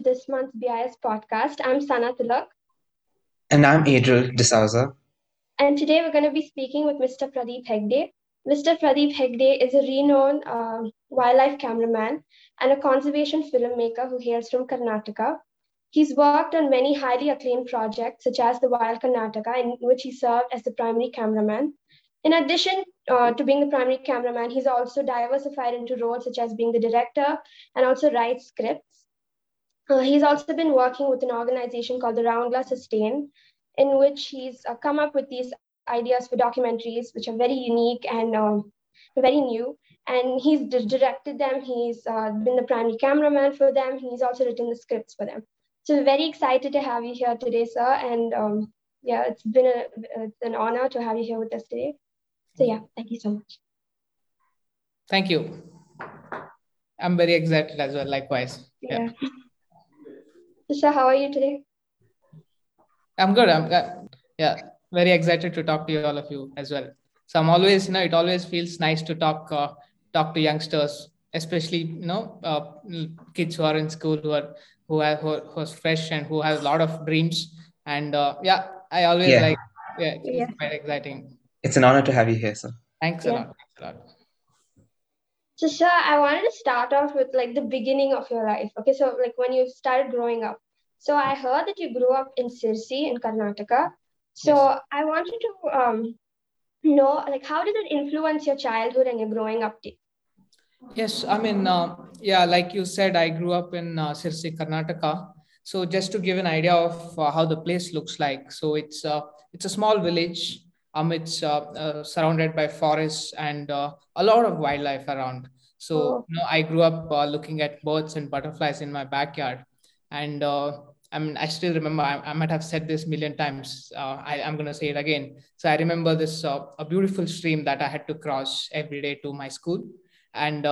to this month's BIS podcast. I'm Sana Tilak. And I'm Adriel D'Souza. And today we're going to be speaking with Mr. Pradeep Hegde. Mr. Pradeep Hegde is a renowned uh, wildlife cameraman and a conservation filmmaker who hails from Karnataka. He's worked on many highly acclaimed projects, such as The Wild Karnataka, in which he served as the primary cameraman. In addition uh, to being the primary cameraman, he's also diversified into roles such as being the director and also writes scripts. Uh, he's also been working with an organization called the Roundglass Sustain, in which he's uh, come up with these ideas for documentaries, which are very unique and um, very new. And he's directed them. He's uh, been the primary cameraman for them. He's also written the scripts for them. So very excited to have you here today, sir. And um, yeah, it's been a, it's an honor to have you here with us today. So yeah, thank you so much. Thank you. I'm very excited as well, likewise. Yeah. yeah. So how are you today? I'm good. I'm uh, yeah, very excited to talk to you, all of you as well. So I'm always, you know, it always feels nice to talk uh, talk to youngsters, especially you know, uh, kids who are in school who are who are who, who's fresh and who have a lot of dreams. And uh, yeah, I always yeah. like yeah, it's yeah. quite exciting. It's an honor to have you here, sir. Thanks a lot. Thanks a lot. So, sir, I wanted to start off with like the beginning of your life. Okay, so like when you started growing up. So I heard that you grew up in Sirsi in Karnataka. So yes. I wanted to um, know like how did it influence your childhood and your growing up? Yes, I mean, uh, yeah, like you said, I grew up in uh, Sirsi, Karnataka. So just to give an idea of uh, how the place looks like, so it's uh, it's a small village um, it's uh, uh, surrounded by forests and uh, a lot of wildlife around. So, oh. you know, I grew up uh, looking at birds and butterflies in my backyard. And uh, I mean, I still remember, I, I might have said this million times. Uh, I, am going to say it again. So I remember this, a beautiful stream that I had to cross every day to my school. And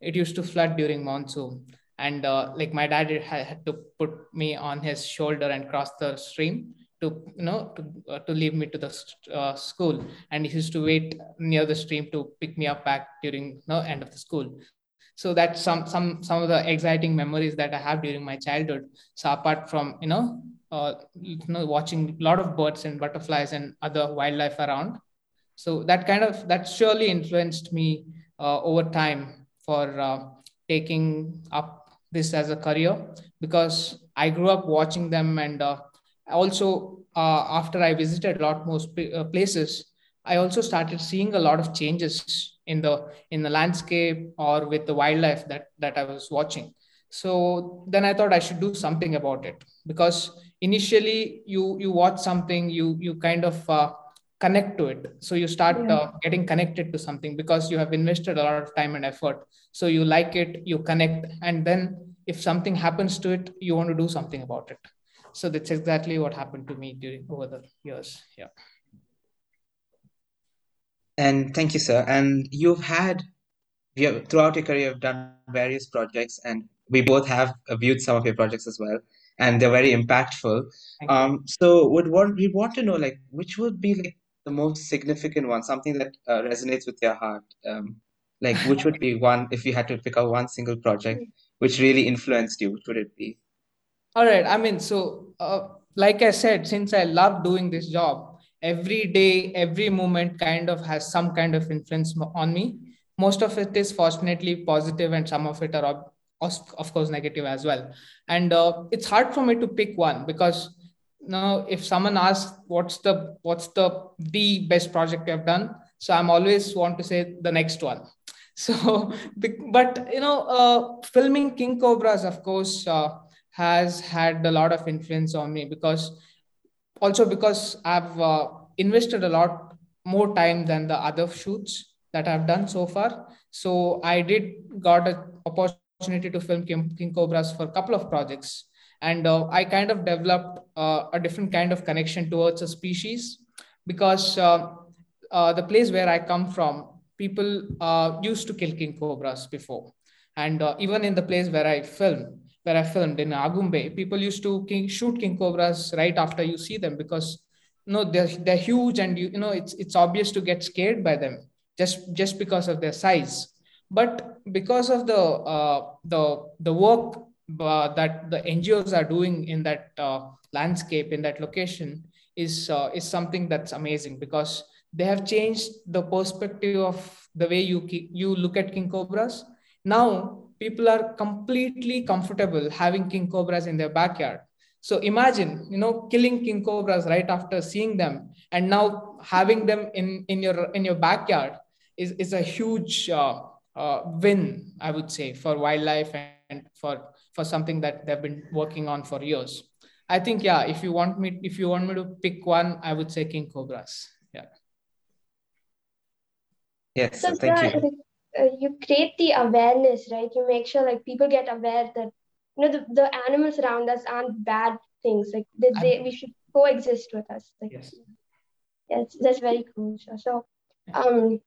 it used to flood during monsoon. And like my dad had to put me on his shoulder and cross the stream to you know to, uh, to leave me to the uh, school. And he used to wait near the stream to pick me up back during the you know, end of the school. So that's some some some of the exciting memories that i have during my childhood. So apart from you know uh, you know watching a lot of birds and butterflies and other wildlife around. So that kind of that surely influenced me uh, over time for uh, taking up this as a career. Because i grew up watching them and uh, also uh, after i visited a lot more uh, places i also started seeing a lot of changes in the in the landscape or with the wildlife that that i was watching. So then i thought i should do something about it. Because initially you you watch something you you kind of uh, connect to it. So you start yeah. uh, getting connected to something because you have invested a lot of time and effort. So you like it you connect. And then if something happens to it you want to do something about it so that's exactly what happened to me during over the years. Yeah. And thank you sir. And you've had you have, throughout your career you've done various projects and we both have viewed some of your projects as well and they're very impactful. Um so would what we want to know like which would be like the most significant one something that uh, resonates with your heart? Um like which would be one if you had to pick out one single project which really influenced you which would it be? All right. I mean, so uh, like I said, since I love doing this job, every day, every moment kind of has some kind of influence on me. Most of it is fortunately positive, and some of it are, of course, negative as well. And uh, it's hard for me to pick one because now if someone asks what's the what's the the best project you've done, so I'm always want to say the next one. So, but you know, uh, filming King Cobras, of course. Uh, has had a lot of influence on me because also because I've uh, invested a lot more time than the other shoots that I've done so far. So I did got an opportunity to film King, King Cobras for a couple of projects, and uh, I kind of developed uh, a different kind of connection towards a species because uh, uh, the place where I come from, people uh, used to kill King Cobras before, and even in the place where I film, where I filmed in Agumbe, people used to king, shoot king cobras right after you see them because you know they're they're huge and you, you know it's it's obvious to get scared by them just just because of their size. but because of the uh, the the work uh, that the ngos are doing in that uh, landscape in that location is uh, is something that's amazing because they have changed the perspective of the way you you look at king cobras now people are completely comfortable having king cobras in their backyard. So imagine you know killing king cobras right after seeing them and now having them in in your in your backyard is is a huge uh, uh, win i would say for wildlife and for for something that they've been working on for years. I think yeah if you want me if you want me to pick one i would say king cobras. Yeah. Yes so thank you uh, you create the awareness right? You make sure like people get aware that you know the, the animals around us aren't bad things. Like they, they we should coexist with us. Like yes. Yes that's very cool so, so um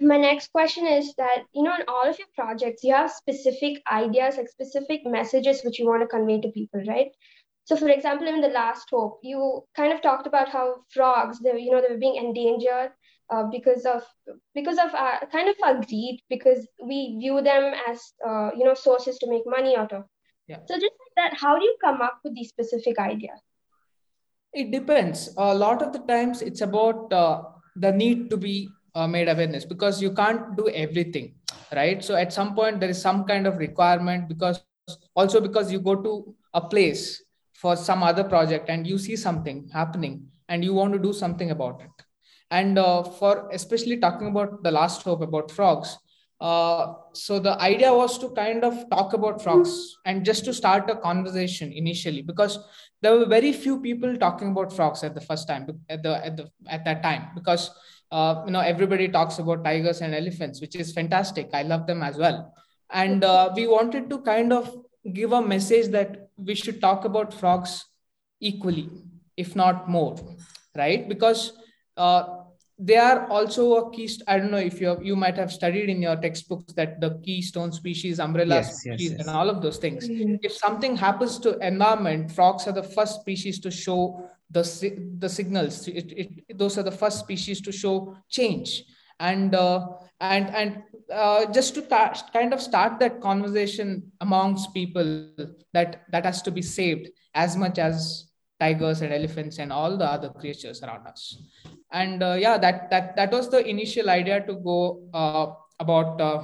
my next question is that you know in all of your projects you have specific ideas like specific messages which you want to convey to people right? So for example in the last hope you kind of talked about how frogs they you know they were being endangered uh, because of because of our kind of our greed because we view them as uh, you know sources to make money out of. Yeah. So just like that how do you come up with these specific ideas? It depends. A lot of the times it's about uh, the need to be uh, made awareness because you can't do everything right? So at some point there is some kind of requirement because also because you go to a place for some other project and you see something happening and you want to do something about it and uh, for especially talking about the last hope about frogs uh, so the idea was to kind of talk about frogs and just to start a conversation initially because there were very few people talking about frogs at the first time at the at the at that time. Because uh, you know everybody talks about tigers and elephants which is fantastic. I love them as well. And uh, we wanted to kind of give a message that we should talk about frogs equally if not more right? Because uh, they are also a key i don't know if you have, you might have studied in your textbooks that the keystone species umbrella yes, species yes, yes. and all of those things mm-hmm. if something happens to environment frogs are the first species to show the the signals it, it, those are the first species to show change and uh, and and uh, just to ta- kind of start that conversation amongst people that that has to be saved as much as tigers and elephants and all the other creatures around us. And uh, yeah that that that was the initial idea to go uh, about uh,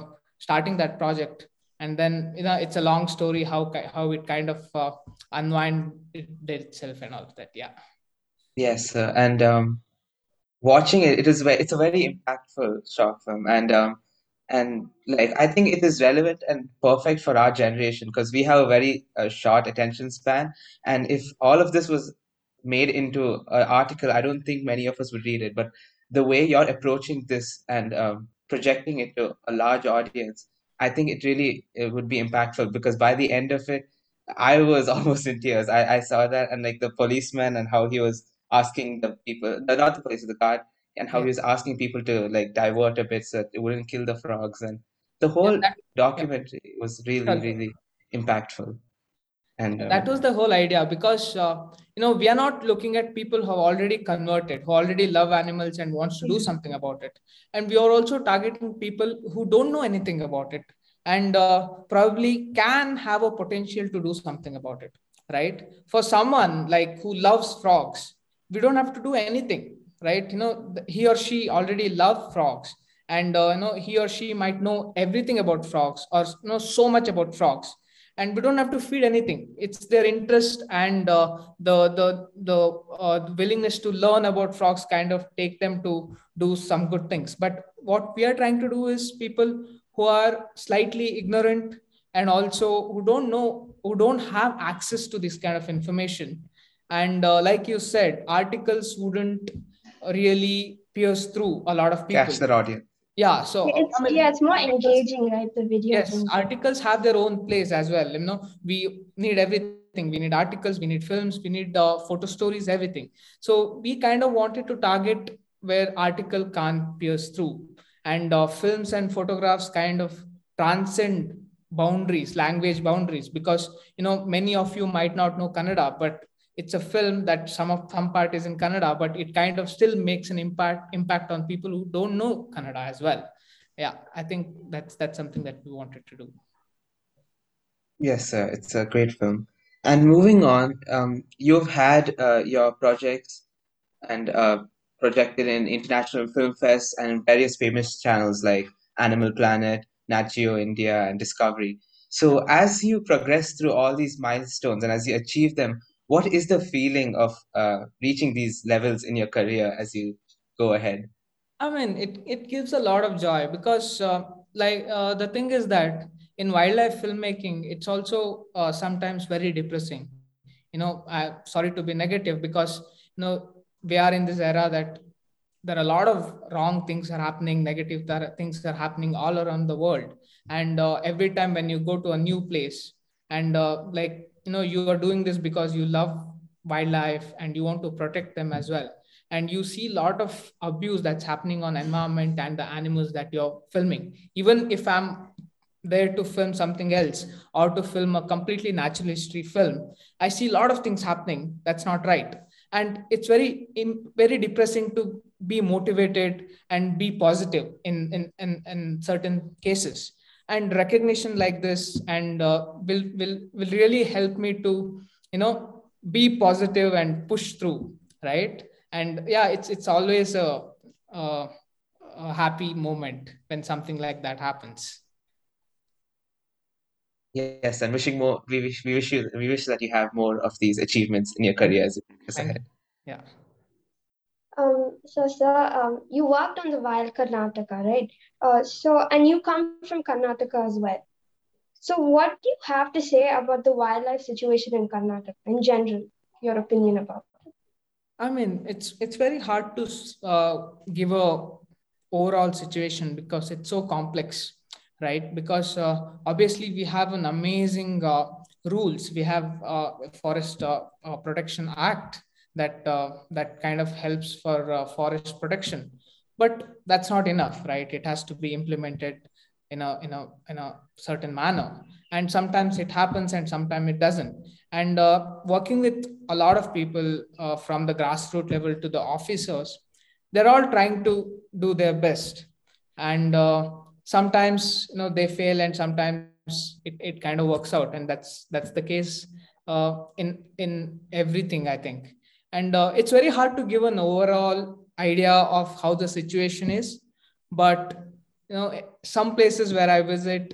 starting that project. And then you know it's a long story how how it kind of uh, unwind it itself and all of that yeah. Yes. And um, watching it, it is it's a very impactful short film, and um, and like I think it is relevant and perfect for our generation because we have a very uh, short attention span, and if all of this was made into an article, I don't think many of us would read it. But the way you're approaching this and um, projecting it to a large audience, I think it really it would be impactful because by the end of it, I was almost in tears. I, I saw that and like the policeman and how he was asking the people, not the police, the guard, and how Yeah. he was asking people to like divert a bit so that it wouldn't kill the frogs. And the yeah whole that, yeah documentary was really, really impactful. And that um, was the whole idea because uh, you know we are not looking at people who have already converted who already love animals and wants to do something about it and we are also targeting people who don't know anything about it and uh, probably can have a potential to do something about it right for someone like who loves frogs we don't have to do anything right? You know he or she already love frogs. And uh, you know he or she might know everything about frogs or know so much about frogs. And we don't have to feed anything. It's their interest and uh, the the the uh, willingness to learn about frogs kind of take them to do some good things. But what we are trying to do is people who are slightly ignorant and also who don't know who don't have access to this kind of information. And uh, like you said articles wouldn't really pierce through a lot of people. catch that audience. yeah so it's I mean, yeah it's more engaging right the video yes thing. articles have their own place as well you know. We need everything. We need articles we need films we need uh, photo stories everything. So we kind of wanted to target where article can't pierce through. And uh, films and photographs kind of transcend boundaries language boundaries because you know many of you might not know kannada but it's a film that some of some part is in Kannada, but it kind of still makes an impact impact on people who don't know Kannada as well. Yeah i think that's that's something that we wanted to do. Yes sir. It's a great film. And moving on um, you've had uh, your projects and uh, projected in international film fests and various famous channels like animal planet nat geo india and discovery. So as you progress through all these milestones and as you achieve them what is the feeling of uh, reaching these levels in your career as you go ahead I mean, it, it gives a lot of joy because, uh, like, uh, the thing is that in wildlife filmmaking, it's also uh, sometimes very depressing. You know, I, sorry to be negative because, you know, we are in this era that there are a lot of wrong things are happening, negative things are happening all around the world. And uh, every time when you go to a new place and, uh, like, you know, you are doing this because you love wildlife and you want to protect them as well. And you see a lot of abuse that's happening on environment and the animals that you're filming. Even if i'm there to film something else or to film a completely natural history film i see a lot of things happening that's not right. And it's very very depressing to be motivated and be positive in in in, in certain cases and recognition like this and uh, will will will really help me to you know be positive and push through right? And yeah it's it's always a, a, a happy moment when something like that happens. Yes and wishing more we wish we wish you we wish that you have more of these achievements in your career as ahead. yeah. Um, so, sir, um, you worked on the wild Karnataka, right? Uh, so, and you come from Karnataka as well. So, what do you have to say about the wildlife situation in Karnataka in general? Your opinion about I mean, it's it's very hard to uh, give a overall situation because it's so complex, right? Because uh, obviously we have an amazing uh, rules. We have uh, Forest uh, Protection Act that that kind of helps for forest protection, but that's not enough, right? It has to be implemented in a in a in a certain manner. And sometimes it happens and sometimes it doesn't. And uh, working with a lot of people uh, from the grassroots level to the officers they're all trying to do their best. And uh, sometimes you know they fail and sometimes it, it kind of works out. And that's that's the case uh, in in everything i think and uh, it's very hard to give an overall idea of how the situation is but you know some places where i visit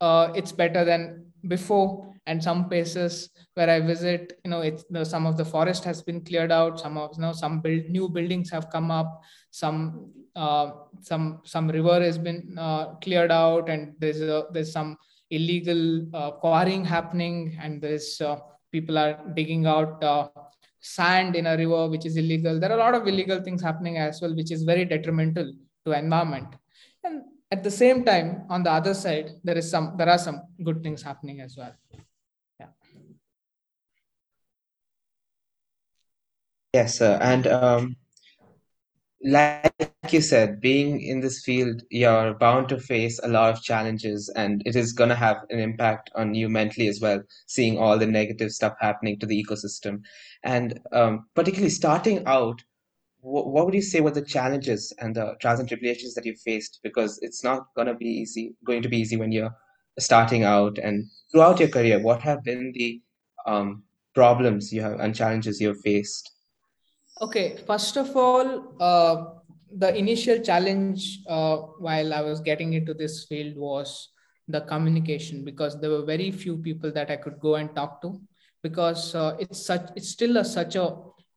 uh, it's better than before. And some places where i visit you know it's you know, some of the forest has been cleared out. Some of you know some build, new buildings have come up. Some uh, some some river has been uh, cleared out. And there's a, there's some illegal uh, quarrying happening. And there's uh, people are digging out uh, sand in a river which is illegal. There are a lot of illegal things happening as well which is very detrimental to environment. And at the same time on the other side there is some there are some good things happening as well. Yeah. Yes sir. And um, like you said being in this field you're bound to face a lot of challenges and it is going to have an impact on you mentally as well seeing all the negative stuff happening to the ecosystem and um, particularly starting out what, what would you say were the challenges and the trials and tribulations that you faced? Because it's not going to be easy, going to be easy when you're starting out and throughout your career. What have been the um, problems you have and challenges you have faced? Okay, first of all, uh, the initial challenge uh, while I was getting into this field was the communication because there were very few people that I could go and talk to because uh, it's such it's still a, such a,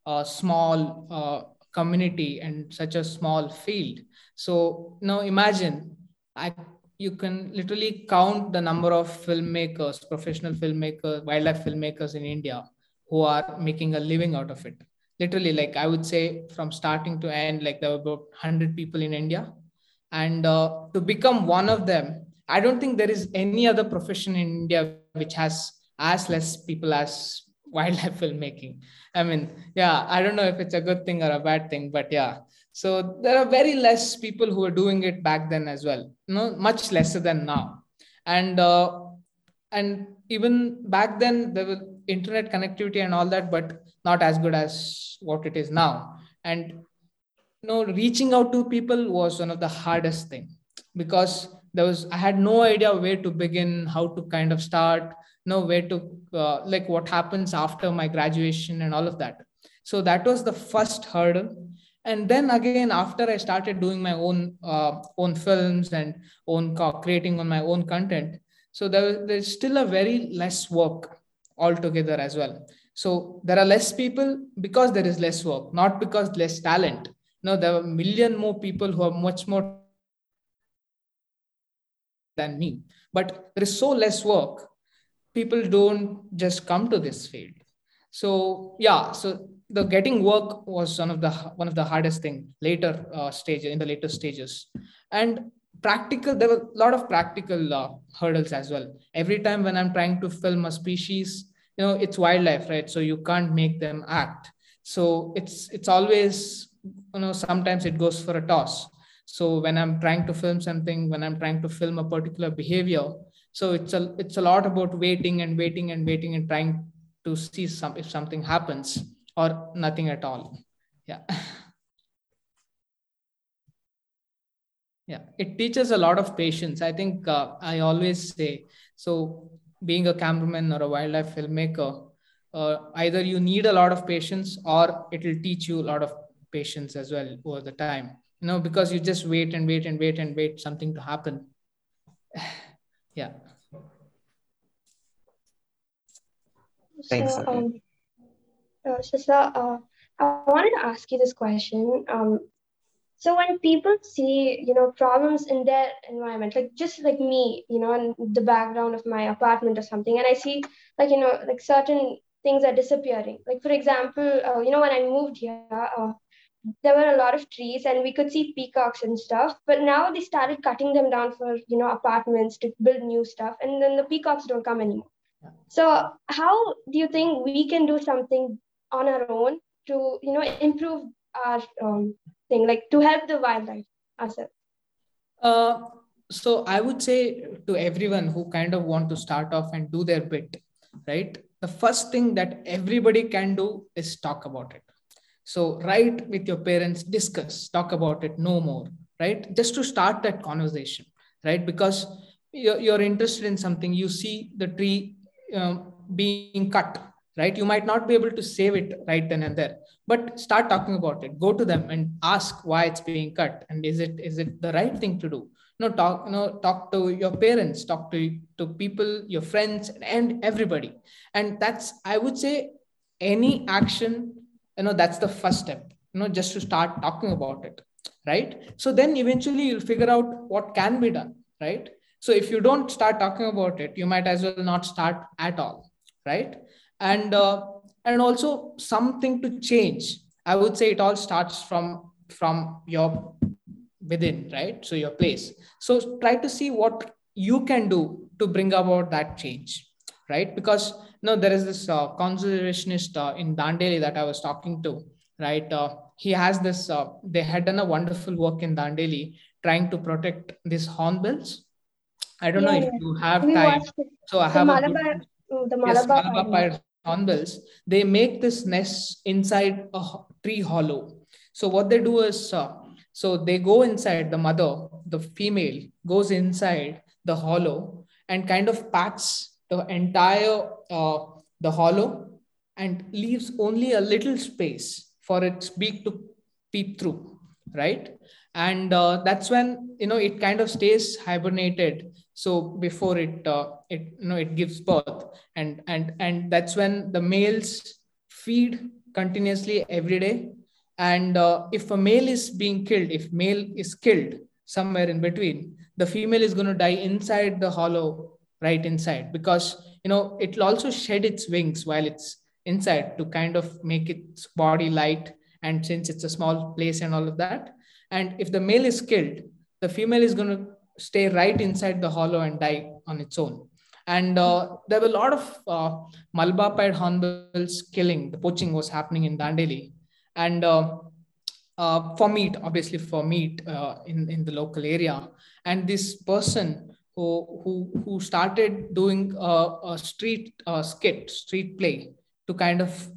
a small uh, community and such a small field. So now imagine I you can literally count the number of filmmakers, professional filmmakers, wildlife filmmakers in India who are making a living out of it. Literally, like I would say, from starting to end, like there were about 100 people in India. And uh, to become one of them, I don't think there is any other profession in India which has as less people as wildlife filmmaking. I mean, yeah, I don't know if it's a good thing or a bad thing, but yeah. So there are very less people who are doing it back then as well. You know, much lesser than now. And uh, and even back then there was internet connectivity and all that, but not as good as what it is now. And you know, reaching out to people was one of the hardest thing. because there was i had no idea where to begin how to kind of start know where to uh, like what happens after my graduation and all of that. So that was the first hurdle. And then again after i started doing my own uh, own films and own creating on my own content so there, there's still a very less work altogether as well. So there are less people because there is less work not because less talent. No there are a million more people who are much more than me. But there is so less work people don't just come to this field. So yeah so the getting work was one of the one of the hardest thing later uh, stage in the later stages. And practical there were a lot of practical uh, hurdles as well. Every time when i'm trying to film a species you know it's wildlife right? So you can't make them act. So it's it's always you know sometimes it goes for a toss. So when i'm trying to film something when i'm trying to film a particular behavior so it's a it's a lot about waiting and waiting and waiting and trying to see some if something happens or nothing at all. Yeah. Yeah. It teaches a lot of patience. I think uh, i always say so being a cameraman or a wildlife filmmaker uh, either you need a lot of patience or it will teach you a lot of patience as well over the time. You know because you just wait and wait and wait and wait something to happen yeah Thanks. So, um, uh, Shisa, uh, I wanted to ask you this question. Um, so when people see, you know, problems in their environment, like just like me, you know, in the background of my apartment or something, and I see, like, you know, like certain things are disappearing. Like, for example, uh, you know, when I moved here, uh, there were a lot of trees and we could see peacocks and stuff but now they started cutting them down for you know apartments to build new stuff and then the peacocks don't come anymore. So how do you think we can do something on our own to you know improve our um, thing like to help the wildlife ourselves? Uh, so i would say to everyone who kind of want to start off and do their bit right? The first thing that everybody can do is talk about it so write with your parents discuss talk about it no more right? Just to start that conversation right? Because you're, you're interested in something you see the tree um, being cut right? You might not be able to save it right then and there but start talking about it. Go to them and ask why it's being cut and is it is it the right thing to do? No talk know talk to your parents talk to to people your friends and everybody. And that's i would say any action you know that's the first step you know just to start talking about it right so then eventually you'll figure out what can be done right so if you don't start talking about it, you might as well not start at all, right? And uh, and also something to change. I would say it all starts from from your within, right? So your place. So try to see what you can do to bring about that change, right? Because know there is this uh, conservationist uh, in Dandeli that I was talking to, right? Uh, he has this. Uh, they had done a wonderful work in Dandeli trying to protect these hornbills I don't yeah, know if you have we time. So I have Malabar, good, the Malabar, yes, Malabar hornbills. They make this nest inside a tree hollow. So what they do is, uh, so they go inside the mother, the female goes inside the hollow and kind of pats the entire uh, the hollow and leaves only a little space for its beak to peep through, right? And uh, that's when you know it kind of stays hibernated. So before it uh, it you know it gives birth. And and and that's when the males feed continuously every day. And uh, if a male is being killed if male is killed somewhere in between the female is going to die inside the hollow right inside because you know it'll also shed its wings while it's inside to kind of make its body light and since it's a small place and all of that and if the male is killed the female is going to stay right inside the hollow and die on its own. And uh, there were a lot of uh, Malabar pied hornbills killing. The poaching was happening in Dandeli. And uh, uh, for meat, obviously for meat uh, in, in the local area. And this person who, who, who started doing a, a street skit, street play to kind of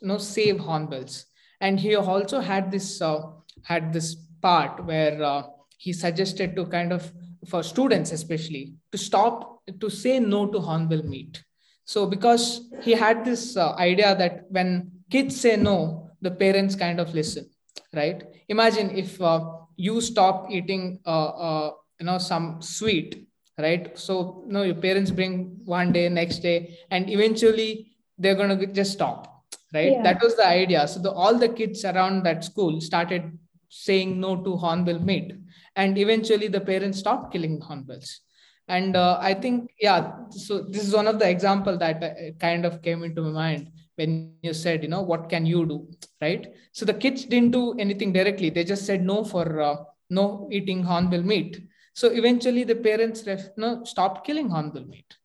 you know, save hornbills. And he also had this, uh, had this part where uh, he suggested to kind of for students especially to stop to say no to hornbill meat so because he had this uh, idea that when kids say no the parents kind of listen right imagine if uh, you stop eating uh, uh you know some sweet right? So you know your parents bring one day next day and eventually they're going to just stop right? Yeah. that was the idea. So the, all the kids around that school started saying no to hornbill meat and eventually the parents stopped killing hornbills. And uh, i think yeah so this is one of the example that uh, kind of came into my mind when you said you know what can you do right? So the kids didn't do anything directly. They just said no for uh, no eating hornbill meat so eventually the parents ref, no, stopped killing hornbill meat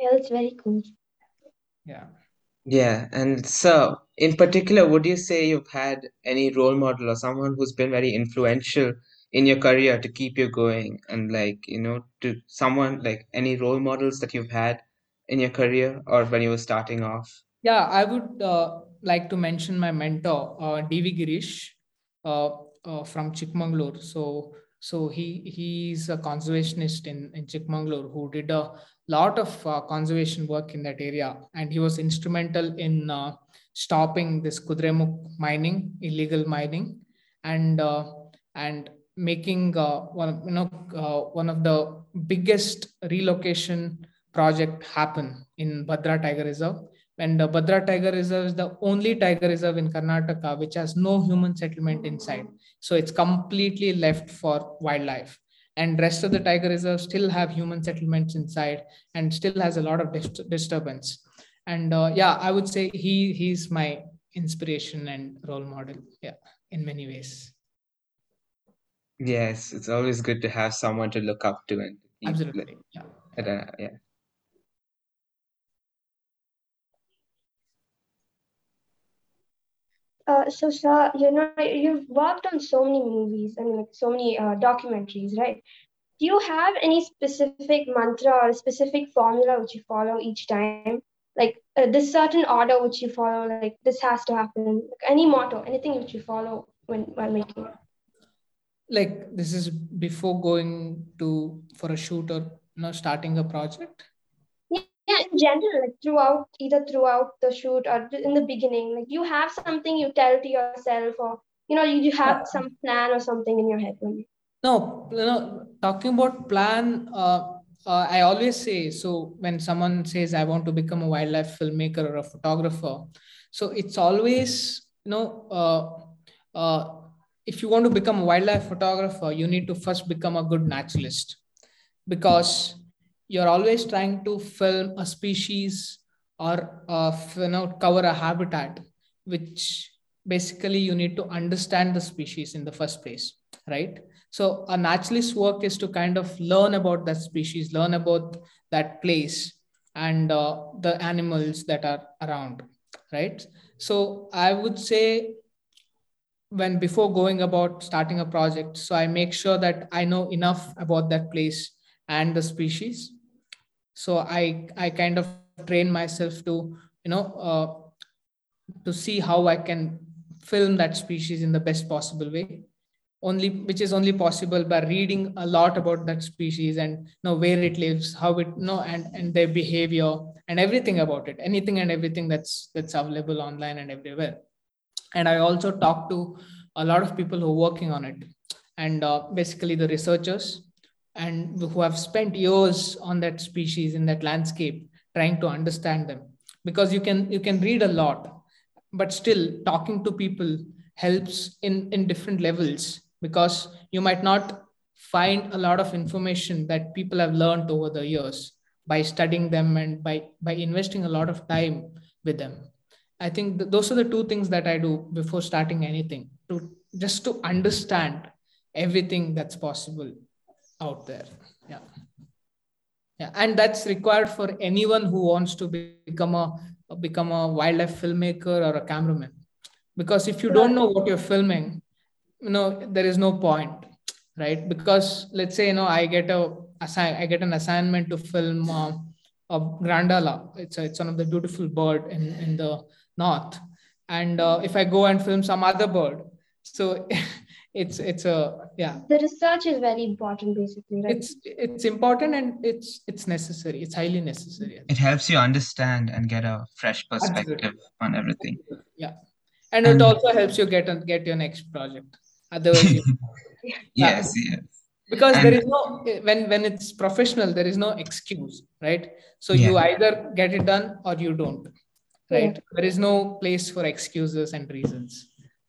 yeah that's very cool. Yeah. Yeah and so in particular would you say you've had any role model or someone who's been very influential in your career to keep you going and like you know to someone like any role models that you've had in your career or when you were starting off? Yeah i would uh, like to mention my mentor uh, dv girish uh, uh, from chikmagalur so so he he's a conservationist in in chikmagalur who did a lot of uh, conservation work in that area and he was instrumental in uh, stopping this kudremukh mining illegal mining and uh, and making uh, one you know uh, one of the biggest relocation project happen in Bhadra Tiger Reserve. And the Bhadra Tiger Reserve is the only tiger reserve in Karnataka which has no human settlement inside. So it's completely left for wildlife. And rest of the tiger reserves still have human settlements inside and still has a lot of dist- disturbance. And uh, yeah, I would say he he's my inspiration and role model. Yeah, in many ways. Yes, it's always good to have someone to look up to and absolutely, yeah, uh, yeah. Uh, so, sir, you know, you've worked on so many movies and like so many uh, documentaries, right? Do you have any specific mantra or specific formula which you follow each time? Like uh, this certain order which you follow, like this has to happen. Like any motto, anything which you follow when while making it like this is before going to for a shoot or you know starting a project yeah in general like throughout either throughout the shoot or in the beginning like you have something you tell to yourself or you know you, you have some plan or something in your head when you no you know talking about plan uh, uh, i always say so when someone says i want to become a wildlife filmmaker or a photographer so it's always you know uh, uh if you want to become a wildlife photographer, you need to first become a good naturalist. Because you're always trying to film a species or uh, you know cover a habitat which basically you need to understand the species in the first place right? So a naturalist work is to kind of learn about that species learn about that place and uh, the animals that are around right? So i would say when before going about starting a project so i make sure that i know enough about that place and the species so i i kind of train myself to you know uh, to see how i can film that species in the best possible way. Only which is only possible by reading a lot about that species and know where it lives how it you know and and their behavior and everything about it. Anything and everything that's that's available online and everywhere. And i also talk to a lot of people who are working on it. And uh, basically the researchers and who have spent years on that species in that landscape trying to understand them. Because you can you can read a lot but still talking to people helps in in different levels. Because you might not find a lot of information that people have learned over the years by studying them and by by investing a lot of time with them. I think th- those are the two things that I do before starting anything to just to understand everything that's possible out there. Yeah. Yeah. And that's required for anyone who wants to become a become a wildlife filmmaker or a cameraman. Because if you don't know what you're filming, you know, there is no point, right? Because let's say, you know, I get a assign I get an assignment to film uh, a grandala. It's a, it's one of the beautiful bird in, in the north and uh, if i go and film some other bird so it's it's a yeah. The research is very important basically right? It's it's important and it's it's necessary. It's highly necessary. It helps you understand and get a fresh perspective Absolutely. on everything. yeah. And it also helps you get on get your next project. Otherwise you, Yes, yes. because And- there is no when when it's professional there is no excuse right? So you either get it done or you don't right? There is no place for excuses and reasons.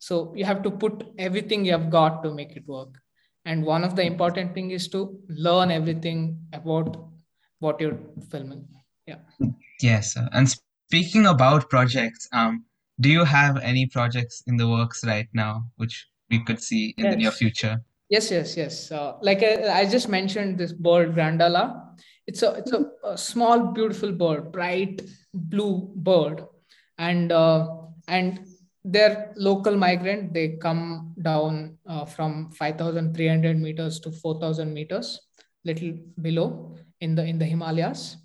So you have to put everything you have got to make it work and one of the important thing is to learn everything about what you're filming yeah Yes. And speaking about projects, um, do you have any projects in the works right now which we could see in the near future? Yes, yes, yes. Uh, like I, I just mentioned, this bird Grandala. It's a it's a, a small, beautiful bird, bright blue bird, and uh, and they're local migrant. They come down uh, from five thousand three hundred meters to four thousand meters, little below in the in the Himalayas,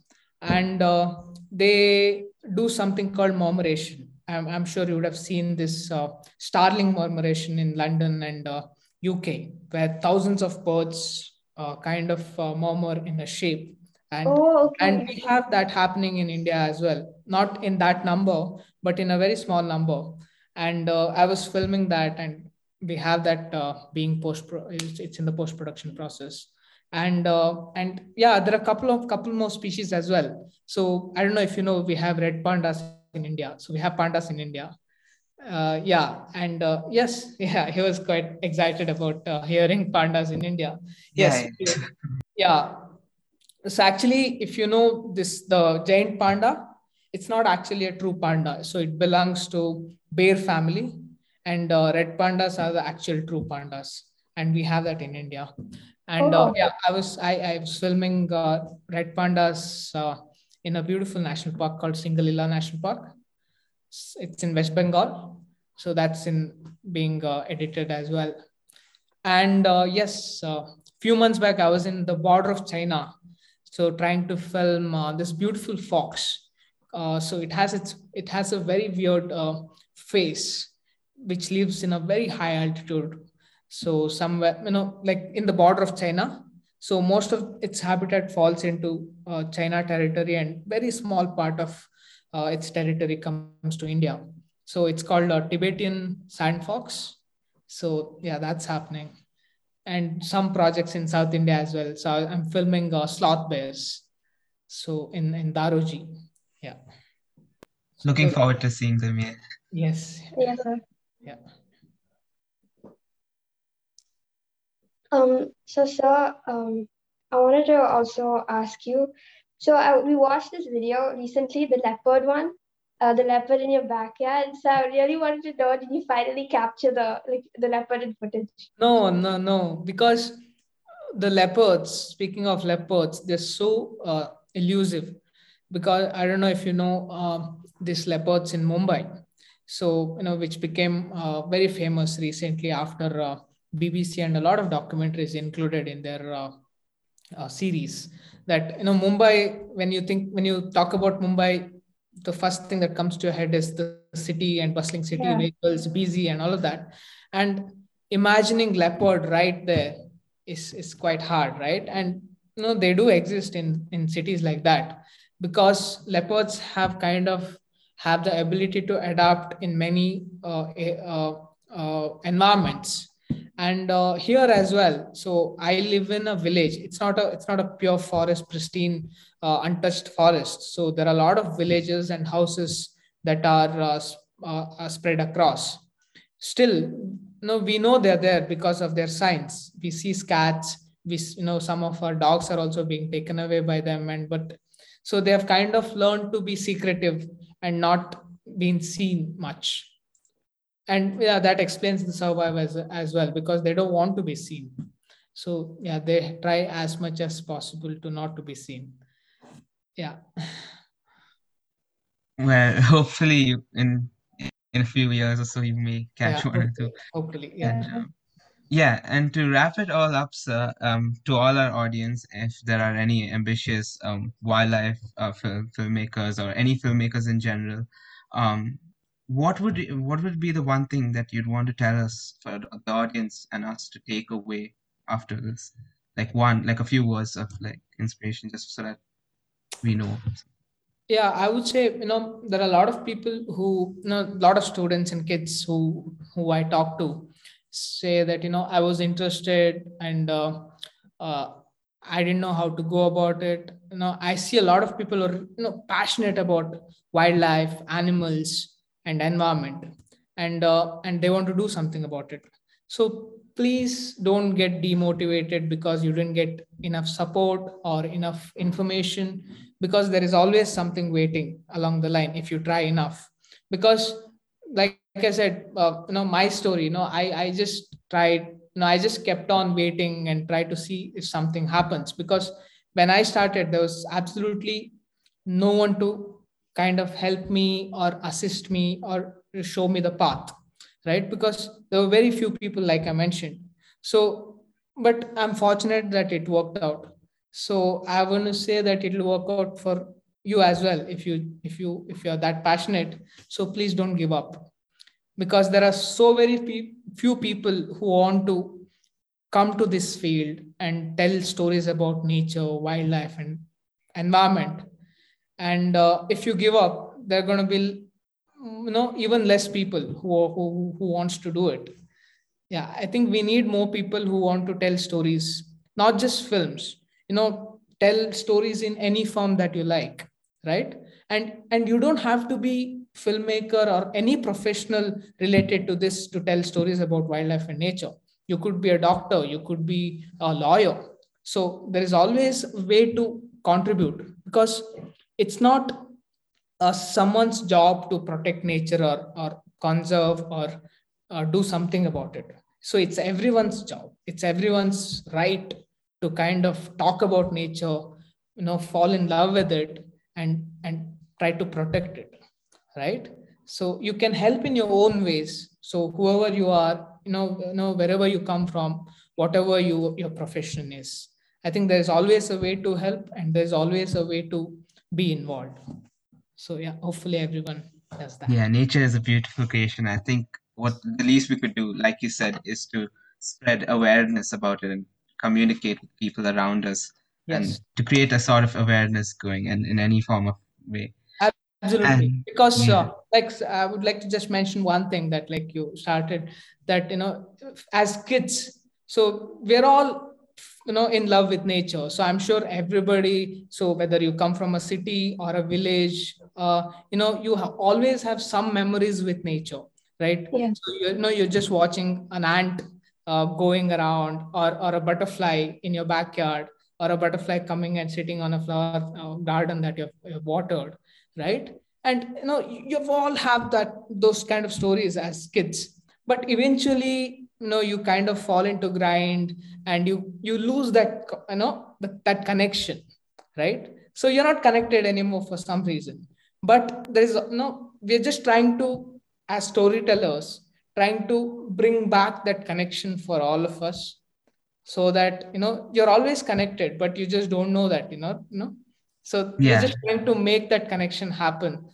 and uh, they do something called murmuration. I'm, I'm sure you would have seen this uh, starling murmuration in London and uh, UK, where thousands of birds uh, kind of uh, murmur in a shape. And, oh okay and we have that happening in India as well. Not in that number, but in a very small number. And uh, I was filming that, and we have that uh, being post. It's, it's in the post production process. And uh, and yeah, there are a couple of couple more species as well. So I don't know if you know, we have red pandas in India. So we have pandas in India uh, yeah and uh, yes yeah he was quite excited about uh, hearing pandas in india yes Yeah. yeah so actually if you know this the giant panda it's not actually a true panda so it belongs to bear family and uh, red pandas are the actual true pandas and we have that in india and uh, Oh. yeah i was i, I was filming uh, red pandas uh, in a beautiful national park called singalila national park it's- in West Bengal. So that's in being uh, edited as well. And uh, yes, a few months back, I was in the border of China. So trying to film uh, this beautiful fox. Uh, so it has its it has a very weird uh, face, which lives in a very high altitude. So somewhere, you know, like in the border of China. So most of its habitat falls into uh, China territory, and very small part of uh, its territory comes to India. So it's called a Tibetan sand fox. So yeah, that's happening. And some projects in South India as well. So I'm filming uh, sloth bears. So in, in Daroji. Yeah. So Looking those- forward to seeing them. Yeah. Yes. yes Yeah. Um, so, sir, um, I wanted to also ask you. So, I, we watched this video recently, the leopard one, uh, the leopard in your backyard. So, I really wanted to know, did you finally capture the like the leopard in footage? No, no, no. Because the leopards, speaking of leopards, they're so uh, elusive. Because I don't know if you know um, these leopards in Mumbai. So, you know, which became uh, very famous recently after uh, BBC and a lot of documentaries included in their uh, uh, series. That, you know, Mumbai, when you think, when you talk about Mumbai, the first thing that comes to your head is the city and bustling city, Yeah. vehicles, busy, and all of that. And imagining leopard right there is, is quite hard, right? And you know they do exist in in cities like that because leopards have kind of have the ability to adapt in many uh, uh, uh, environments. And uh, here as well so i live in a village. It's not a it's not a pure forest pristine uh, untouched forest. So there are a lot of villages and houses that are, uh, are spread across. Still no we know they're there because of their signs. We see cats. We you know some of our dogs are also being taken away by them. And but so they have kind of learned to be secretive and not been seen much. And yeah that explains the survive as, as well because they don't want to be seen. So yeah they try as much as possible to not to be seen. Yeah. Well, hopefully in in a few years or so you may catch yeah one or two. hopefully yeah. And um, yeah, and to wrap it all up, sir, um, to all our audience, if there are any ambitious um, wildlife uh, film, filmmakers or any filmmakers in general, um, what would what would be the one thing that you'd want to tell us for the audience and us to take away after this? Like one, like a few words of like inspiration, just so that we know. Yeah, I would say you know there are a lot of people who you know a lot of students and kids who who I talk to say that you know I was interested and uh, uh, I didn't know how to go about it. You know, I see a lot of people are you know passionate about wildlife, animals, and environment. And uh, and they want to do something about it. So please don't get demotivated because you didn't get enough support or enough information because there is always something waiting along the line if you try enough. Because like, like i said uh, you know my story you know i i just tried you know i just kept on waiting and tried to see if something happens because when i started there was absolutely no one to kind of help me or assist me or show me the path right? Because there were very few people like i mentioned. So but i'm fortunate that it worked out. So i want to say that it will work out for you as well if you if you if you're that passionate. So please don't give up because there are so very few people who want to come to this field and tell stories about nature wildlife and environment. And uh, if you give up there are going to be you know even less people who, who who wants to do it. Yeah i think we need more people who want to tell stories not just films. You know tell stories in any form that you like right? And and you don't have to be filmmaker or any professional related to this to tell stories about wildlife and nature. You could be a doctor you could be a lawyer. So there is always a way to contribute because it's not uh, someone's job to protect nature or, or conserve or uh, do something about it. So it's everyone's job. It's everyone's right to kind of talk about nature you know fall in love with it and and try to protect it right? So you can help in your own ways. So whoever you are you know you know wherever you come from whatever you your profession is. I think there's always a way to help and there's always a way to be involved. So yeah hopefully everyone does that. Yeah nature is a beautiful creation. I think what the least we could do like you said is to spread awareness about it and communicate with people around us yes. and to create a sort of awareness going and in any form of way absolutely and, because yeah. uh, like i would like to just mention one thing that like you started that you know as kids so we're all you know in love with nature so i'm sure everybody so whether you come from a city or a village uh, you know you have always have some memories with nature right yeah. so you, you know you're just watching an ant uh, going around or, or a butterfly in your backyard or a butterfly coming and sitting on a flower uh, garden that you've, you've, watered right? And you know you've all have that those kind of stories as kids. But eventually you know you kind of fall into grind and you you lose that you know that, that connection right? So you're not connected anymore for some reason. But there is you know we're just trying to as storytellers trying to bring back that connection for all of us so that you know you're always connected but you just don't know that you know you know so yeah. we're just trying to make that connection happen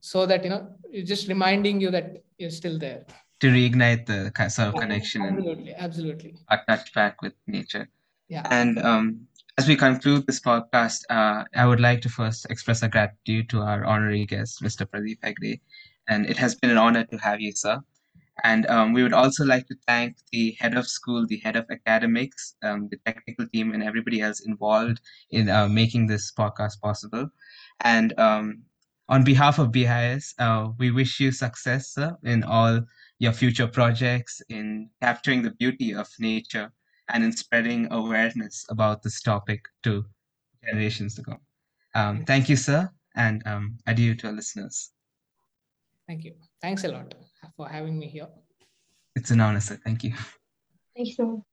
so that you know it's just reminding you that you're still there. To reignite the sort of connection absolutely absolutely. a touch back with nature. Yeah. And um, as we conclude this podcast uh, i would like to first express a gratitude to our honorary guest mr pradeep hegde. And it has been an honor to have you sir and um, we would also like to thank the head of school, the head of academics, um, the technical team, and everybody else involved in uh, making this podcast possible. And um, on behalf of BIS, uh, we wish you success sir, in all your future projects in capturing the beauty of nature and in spreading awareness about this topic to generations to come. Um, thank you, sir, and um, adieu to our listeners. Thank you. Thanks a lot for having me here. It's an honor, sir. Thank you. Thank you so much.